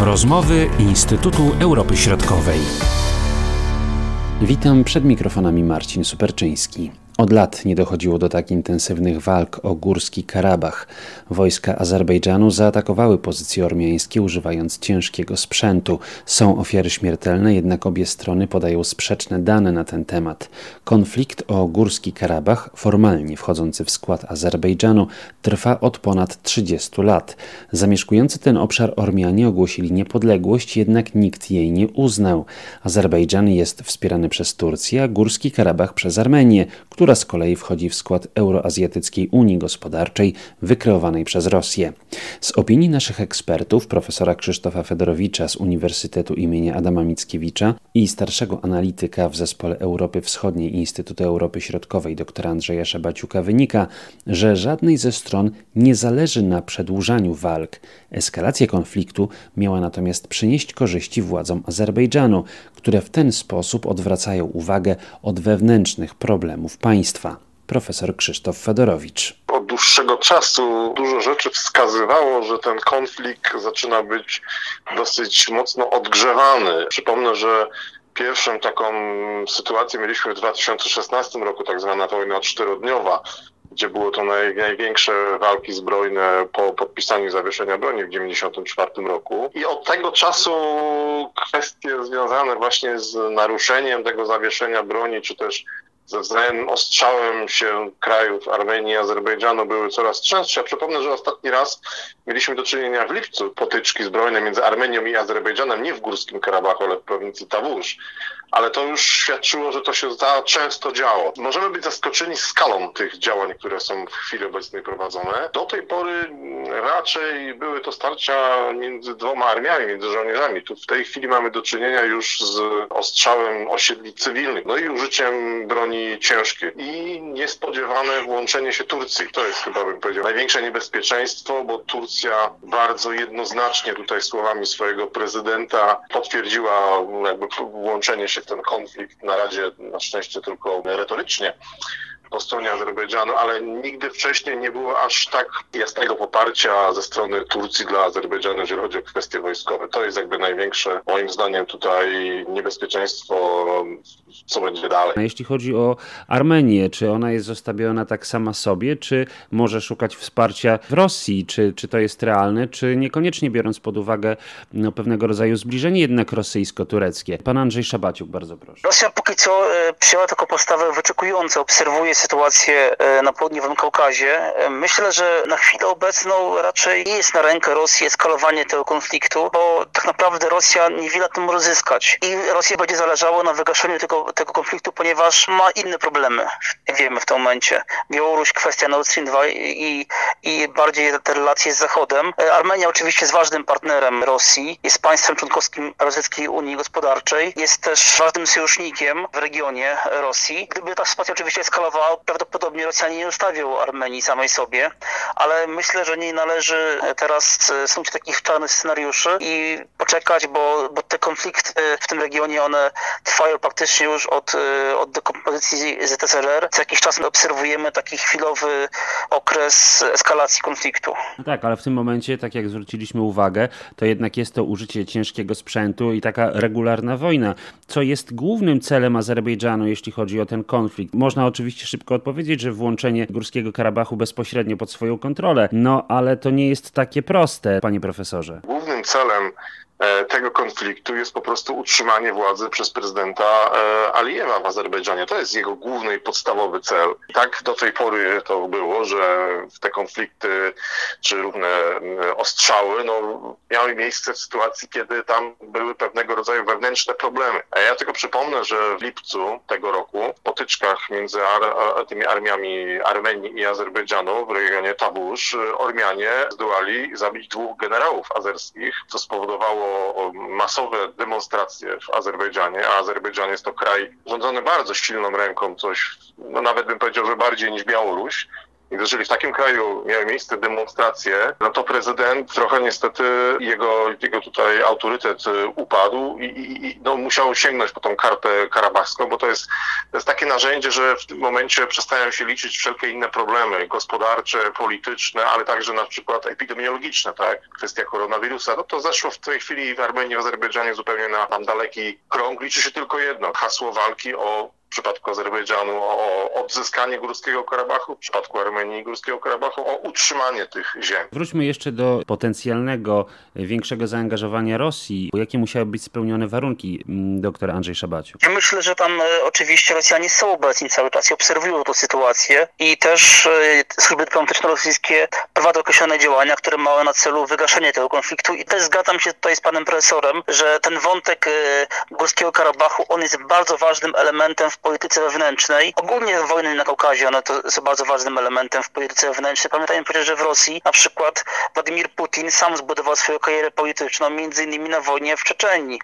Rozmowy Instytutu Europy Środkowej. Witam przed mikrofonami Marcin Superczyński. Od lat nie dochodziło do tak intensywnych walk o Górski Karabach. Wojska Azerbejdżanu zaatakowały pozycje ormiańskie używając ciężkiego sprzętu. Są ofiary śmiertelne, jednak obie strony podają sprzeczne dane na ten temat. Konflikt o Górski Karabach, formalnie wchodzący w skład Azerbejdżanu, trwa od ponad 30 lat. Zamieszkujący ten obszar Ormianie ogłosili niepodległość, jednak nikt jej nie uznał. Azerbejdżan jest wspierany przez Turcję, a Górski Karabach przez Armenię, która która z kolei wchodzi w skład Euroazjatyckiej Unii Gospodarczej wykreowanej przez Rosję. Z opinii naszych ekspertów, profesora Krzysztofa Fedorowicza z Uniwersytetu imienia Adama Mickiewicza i starszego analityka w Zespole Europy Wschodniej Instytutu Europy Środkowej dr Andrzeja Szabaciuka wynika, że żadnej ze stron nie zależy na przedłużaniu walk. Eskalacja konfliktu miała natomiast przynieść korzyści władzom Azerbejdżanu, które w ten sposób odwracają uwagę od wewnętrznych problemów państwa państwa. Profesor Krzysztof Fedorowicz. Od dłuższego czasu dużo rzeczy wskazywało, że ten konflikt zaczyna być dosyć mocno odgrzewany. Przypomnę, że pierwszą taką sytuację mieliśmy w 2016 roku, tak zwana wojna czterodniowa, gdzie było to naj, największe walki zbrojne po podpisaniu zawieszenia broni w 1994 roku. I od tego czasu kwestie związane właśnie z naruszeniem tego zawieszenia broni, czy też ze wzajemnym ostrzałem się krajów Armenii i Azerbejdżanu były coraz częstsze. Przypomnę, że ostatni raz mieliśmy do czynienia w lipcu potyczki zbrojne między Armenią i Azerbejdżanem, nie w Górskim Karabachu, ale w prowincji Tawusz. Ale to już świadczyło, że to się za często działo. Możemy być zaskoczeni skalą tych działań, które są w chwili obecnej prowadzone. Do tej pory raczej były to starcia między dwoma armiami, między żołnierzami. Tu w tej chwili mamy do czynienia już z ostrzałem osiedli cywilnych, no i użyciem broni broni ciężkie i niespodziewane włączenie się Turcji. To jest chyba, bym powiedział, największe niebezpieczeństwo, bo Turcja bardzo jednoznacznie tutaj słowami swojego prezydenta potwierdziła jakby włączenie się w ten konflikt na razie na szczęście tylko retorycznie po stronie Azerbejdżanu, ale nigdy wcześniej nie było aż tak jasnego poparcia ze strony Turcji dla Azerbejdżanu, jeżeli chodzi o kwestie wojskowe. To jest jakby największe, moim zdaniem, tutaj niebezpieczeństwo, co będzie dalej. A jeśli chodzi o Armenię, czy ona jest zostawiona tak sama sobie, czy może szukać wsparcia w Rosji, czy, czy to jest realne, czy niekoniecznie biorąc pod uwagę no, pewnego rodzaju zbliżenie jednak rosyjsko-tureckie? Pan Andrzej Szabaciuk, bardzo proszę. Rosja póki co e, przyjęła taką postawę wyczekującą, obserwuje sytuację e, na południowym Kaukazie. E, myślę, że na chwilę obecną raczej nie jest na rękę Rosji eskalowanie tego konfliktu, bo tak naprawdę Rosja niewiele tym może zyskać. I Rosja będzie zależało na wygaszeniu tego, tego konfliktu, ponieważ ma inne problemy, wiemy w tym momencie. Białoruś, kwestia Nord Stream 2 i, i bardziej te relacje z Zachodem. E, Armenia oczywiście jest ważnym partnerem Rosji, jest państwem członkowskim Rosyjskiej Unii Gospodarczej, jest też ważnym sojusznikiem w regionie Rosji. Gdyby ta sytuacja oczywiście eskalowała, prawdopodobnie Rosjanie nie zostawią Armenii samej sobie, ale myślę, że nie należy teraz e, słuchać takich czarnych scenariuszy i poczekać, bo, bo te konflikty w tym regionie, one trwają praktycznie już od, e, od dekompozycji ZSRR. Co jakiś czas obserwujemy taki chwilowy okres eskalacji konfliktu. No tak, ale w tym momencie, tak jak zwróciliśmy uwagę, to jednak jest to użycie ciężkiego sprzętu i taka regularna wojna, co jest głównym celem Azerbejdżanu, jeśli chodzi o ten konflikt. Można oczywiście szybko odpowiedzieć, że włączenie Górskiego Karabachu bezpośrednio pod swoją kontrolę. No ale to nie jest takie proste, panie profesorze. Głównym celem E, tego konfliktu jest po prostu utrzymanie władzy przez prezydenta e, Alijewa w Azerbejdżanie. To jest jego główny i podstawowy cel. Tak do tej pory to było, że te konflikty czy różne ostrzały no, miały miejsce w sytuacji, kiedy tam były pewnego rodzaju wewnętrzne problemy. A ja tylko przypomnę, że w lipcu tego roku w potyczkach między ar tymi armiami Armenii i Azerbejdżanu w regionie Tabusz Ormianie zdołali zabić dwóch generałów azerskich, co spowodowało masowe demonstracje w Azerbejdżanie, a Azerbejdżan jest to kraj rządzony bardzo silną ręką, coś, no nawet bym powiedział, że bardziej niż Białoruś, jeżeli w takim kraju miały miejsce demonstracje, no to prezydent trochę niestety jego, jego tutaj autorytet y, upadł i, i no, musiał sięgnąć po tą kartę karabachską, bo to jest, to jest takie narzędzie, że w tym momencie przestają się liczyć wszelkie inne problemy gospodarcze, polityczne, ale także na przykład epidemiologiczne, tak? Kwestia koronawirusa. No to zeszło w tej chwili w Armenii, w Azerbejdżanie zupełnie na tam daleki krąg. Liczy się tylko jedno, hasło walki o w przypadku Azerbejdżanu o odzyskanie Górskiego Karabachu, w przypadku Armenii Górskiego Karabachu o utrzymanie tych ziem. Wróćmy jeszcze do potencjalnego większego zaangażowania Rosji. Jakie musiały być spełnione warunki, doktor Andrzej Szabaciu? Ja myślę, że tam e, oczywiście Rosjanie są obecni cały czas i obserwują tę sytuację i też e, służby dyplomatyczne rosyjskie prowadzą określone działania, które mają na celu wygaszenie tego konfliktu i też zgadzam się tutaj z panem profesorem, że ten wątek e, Górskiego Karabachu, on jest bardzo ważnym elementem w polityce wewnętrznej. Ogólnie wojny na Kaukazie, one to są bardzo ważnym elementem w polityce wewnętrznej. Pamiętajmy przecież, że w Rosji na przykład Władimir Putin sam zbudował swoją karierę polityczną między innymi na wojnie w Czeczenii.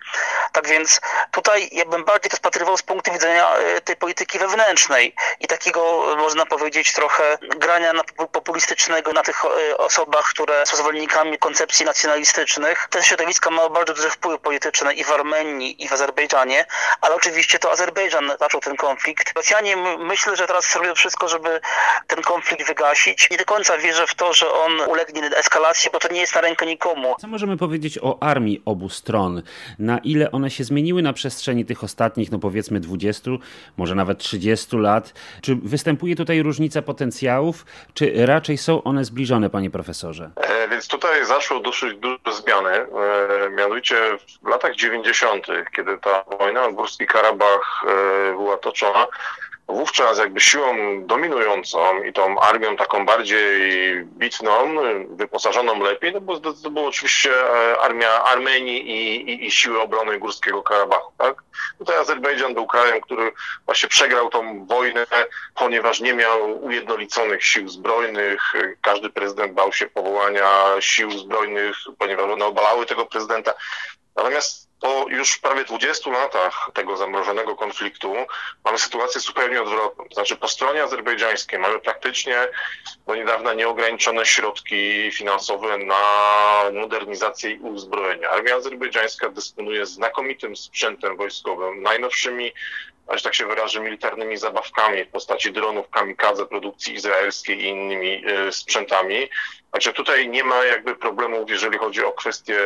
Tak więc tutaj ja bym bardziej to spatrywał z punktu widzenia e, tej polityki wewnętrznej i takiego, można powiedzieć, trochę grania na populistycznego na tych e, osobach, które są zwolennikami koncepcji nacjonalistycznych. Te środowiska mają bardzo duży wpływ polityczny i w Armenii, i w Azerbejdżanie, ale oczywiście to Azerbejdżan zaczął ten konflikt. Rosjanie myślę, że teraz robią wszystko, żeby ten konflikt wygasić. Nie do końca wierzę w to, że on ulegnie eskalacji, bo to nie jest na rękę nikomu. Co możemy powiedzieć o armii obu stron? Na ile one się zmieniły na przestrzeni tych ostatnich, no powiedzmy 20, może nawet 30 lat? Czy występuje tutaj różnica potencjałów, czy raczej są one zbliżone, panie profesorze? E, więc tutaj zaszło dosyć duże zmiany. E, mianowicie w latach 90., kiedy ta wojna o Górski Karabach e, była toczona, wówczas jakby siłą dominującą i tą armią taką bardziej bitną, wyposażoną lepiej, no bo to była oczywiście e, armia Armenii i, i, i, siły obrony Górskiego Karabachu. Tak? Tutaj Azerbejdżan był krajem, który właśnie przegrał tą wojnę, ponieważ nie miał ujednoliconych sił zbrojnych. Każdy prezydent bał się powołania sił zbrojnych, ponieważ one obalały tego prezydenta. Natomiast po już prawie 20 latach tego zamrożonego konfliktu mamy sytuację zupełnie odwrotną. Znaczy po stronie azerbejdżańskiej mamy praktycznie do niedawna nieograniczone środki finansowe na modernizację i uzbrojenie. Armia azerbejdżańska dysponuje znakomitym sprzętem wojskowym, najnowszymi że tak się wyrażę, militarnymi zabawkami w postaci dronów kamikadze produkcji izraelskiej i innymi e, sprzętami. Także tutaj nie ma jakby problemów, jeżeli chodzi o kwestie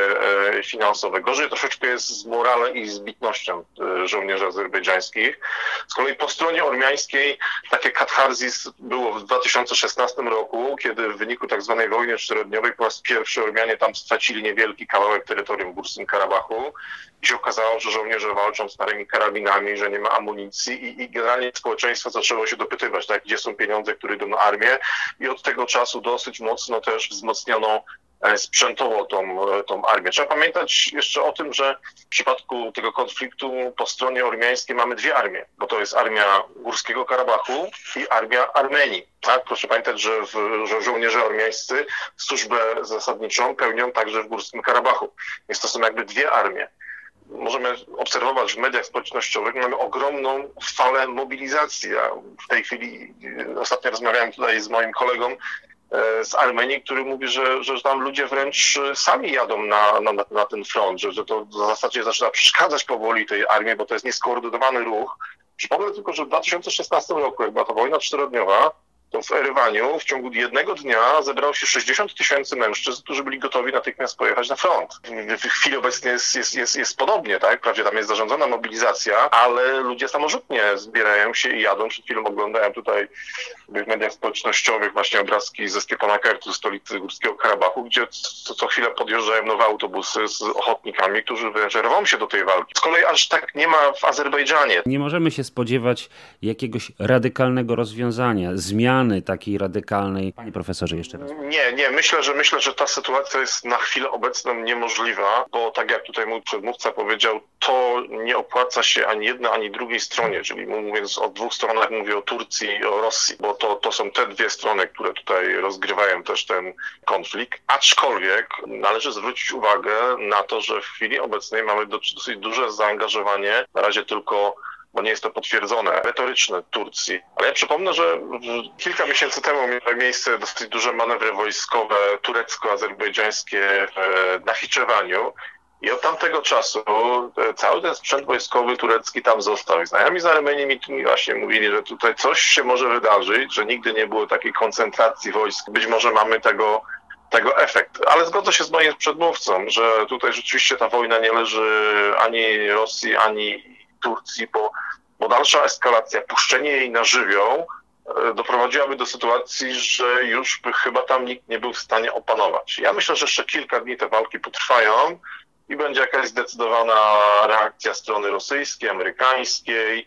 e, finansowe. Gorzej troszeczkę jest z moralem i zbitnością e, żołnierzy azerbejdżańskich. Z kolei po stronie ormiańskiej takie katharzis było w 2016 roku, kiedy w wyniku tak zwanej wojny czterodniowej po raz pierwszy Ormianie tam stracili niewielki kawałek terytorium Górskim Karabachu i się okazało, że żołnierze walczą starymi karabinami, że nie ma amunicji i, i generalnie społeczeństwo zaczęło się dopytywać, tak, gdzie są pieniądze, które idą na armię i od tego czasu dosyć mocno też wzmocniono sprzętowo tą, e, tą armię. Trzeba pamiętać jeszcze o tym, że w przypadku tego konfliktu po stronie ormiańskiej mamy dwie armie, bo to jest armia Górskiego Karabachu i armia Armenii. Tak? Proszę pamiętać, że, w, że żołnierze ormiańscy służbę zasadniczą pełnią także w Górskim Karabachu. Więc to są jakby dwie armie możemy obserwować w mediach społecznościowych, mamy ogromną falę mobilizacji. Ja w tej chwili e, ostatnio rozmawiałem tutaj z moim kolegą e, z Armenii, który mówi, że, że tam ludzie wręcz sami jadą na, na, na ten front, że, że to w zasadzie zaczyna przeszkadzać powoli tej armii, bo to jest nieskoordynowany ruch. Przypomnę tylko, że w 2016 roku, jak była to wojna czterodniowa, to w Erywaniu w ciągu jednego dnia zebrało się 60 tysięcy mężczyzn, którzy byli gotowi natychmiast pojechać na front. W chwili obecnej jest, jest, jest, jest podobnie, tak? Wprawdzie tam jest zarządzona mobilizacja, ale ludzie samorzutnie zbierają się i jadą. Przed chwilą oglądałem tutaj w mediach społecznościowych właśnie obrazki ze Stepanakertu, stolicy Górskiego Karabachu, gdzie co, co chwilę podjeżdżają nowe autobusy z ochotnikami, którzy wręcz rwą się do tej walki. Z kolei aż tak nie ma w Azerbejdżanie. Nie możemy się spodziewać jakiegoś radykalnego rozwiązania, zmian zmiany takiej radykalnej. Panie profesorze, jeszcze raz. Nie, nie, myślę, że myślę, że ta sytuacja jest na chwilę obecną niemożliwa, bo tak jak tutaj mój przedmówca powiedział, to nie opłaca się ani jednej, ani drugiej stronie, czyli mówiąc o dwóch stronach, mówię o Turcji i o Rosji, bo to, to są te dwie strony, które tutaj rozgrywają też ten konflikt. Aczkolwiek należy zwrócić uwagę na to, że w chwili obecnej mamy dosyć duże zaangażowanie, na razie tylko nie jest to potwierdzone, retoryczne Turcji. Ale ja przypomnę, że kilka miesięcy temu miały miejsce dosyć duże manewry wojskowe turecko-azerbejdżańskie w Nachiczewaniu. I od tamtego czasu e, cały ten sprzęt wojskowy turecki tam został. I znajomi z Armenii mi właśnie mówili, że tutaj coś się może wydarzyć, że nigdy nie było takiej koncentracji wojsk. Być może mamy tego, tego efekt. Ale zgodzę się z moim przedmówcą, że tutaj rzeczywiście ta wojna nie leży ani Rosji, ani Turcji, bo, bo dalsza eskalacja, puszczenie jej na żywioł e, doprowadziłaby do sytuacji, że już by chyba tam nikt nie był w stanie opanować. Ja myślę, że jeszcze kilka dni te walki potrwają i będzie jakaś zdecydowana reakcja strony rosyjskiej, amerykańskiej,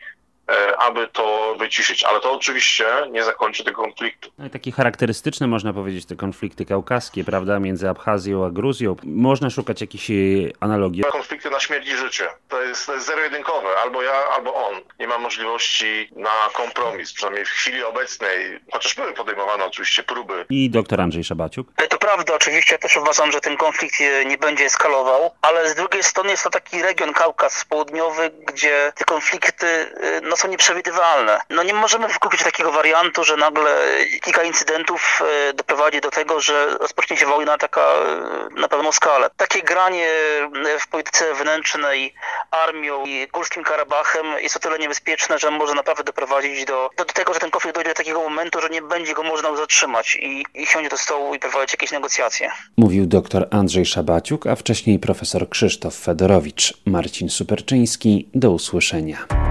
aby to wyciszyć. Ale to oczywiście nie zakończy tego konfliktu. No takie charakterystyczne, można powiedzieć, te konflikty kaukaskie, prawda, między Abchazją a Gruzją. Można szukać jakichś e, analogii. Konflikty na śmierć i życie. To jest, to jest zero-jedynkowe. Albo ja, albo on. Nie ma możliwości na kompromis, przynajmniej w chwili obecnej, chociaż były podejmowane oczywiście próby. I doktor Andrzej Szabaciuk? E, to prawda, oczywiście. Ja też uważam, że ten konflikt nie będzie eskalował, ale z drugiej strony jest to taki region Kaukaz Południowy, gdzie te konflikty no, są nieprzewidywalne. No nie możemy wykluczyć takiego wariantu, że nagle kilka incydentów e, doprowadzi do tego, że rozpocznie się wojna taka e, na pełną skalę. Takie granie e, w polityce wewnętrznej armią i Górskim Karabachem jest o tyle niebezpieczne, że może naprawdę doprowadzić do, do tego, że ten konflikt dojdzie do takiego momentu, że nie będzie go można zatrzymać i, i siądzie do stołu i prowadzić jakieś negocjacje. Mówił dr Andrzej Szabaciuk, a wcześniej profesor Krzysztof Fedorowicz. Marcin Superczyński, do usłyszenia.